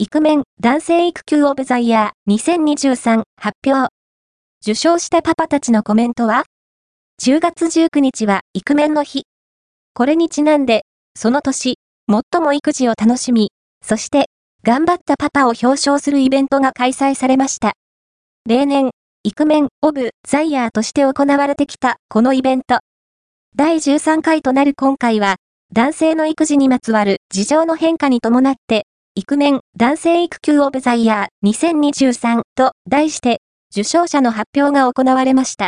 イクメン男性育休オブザイヤー2023発表。受賞したパパたちのコメントは ?10 月19日はイクメンの日。これにちなんで、その年、最も育児を楽しみ、そして、頑張ったパパを表彰するイベントが開催されました。例年、イクメンオブザイヤーとして行われてきたこのイベント。第13回となる今回は、男性の育児にまつわる事情の変化に伴って、イクメン男性育休オブザイヤー2023と題して、受賞者の発表が行われました。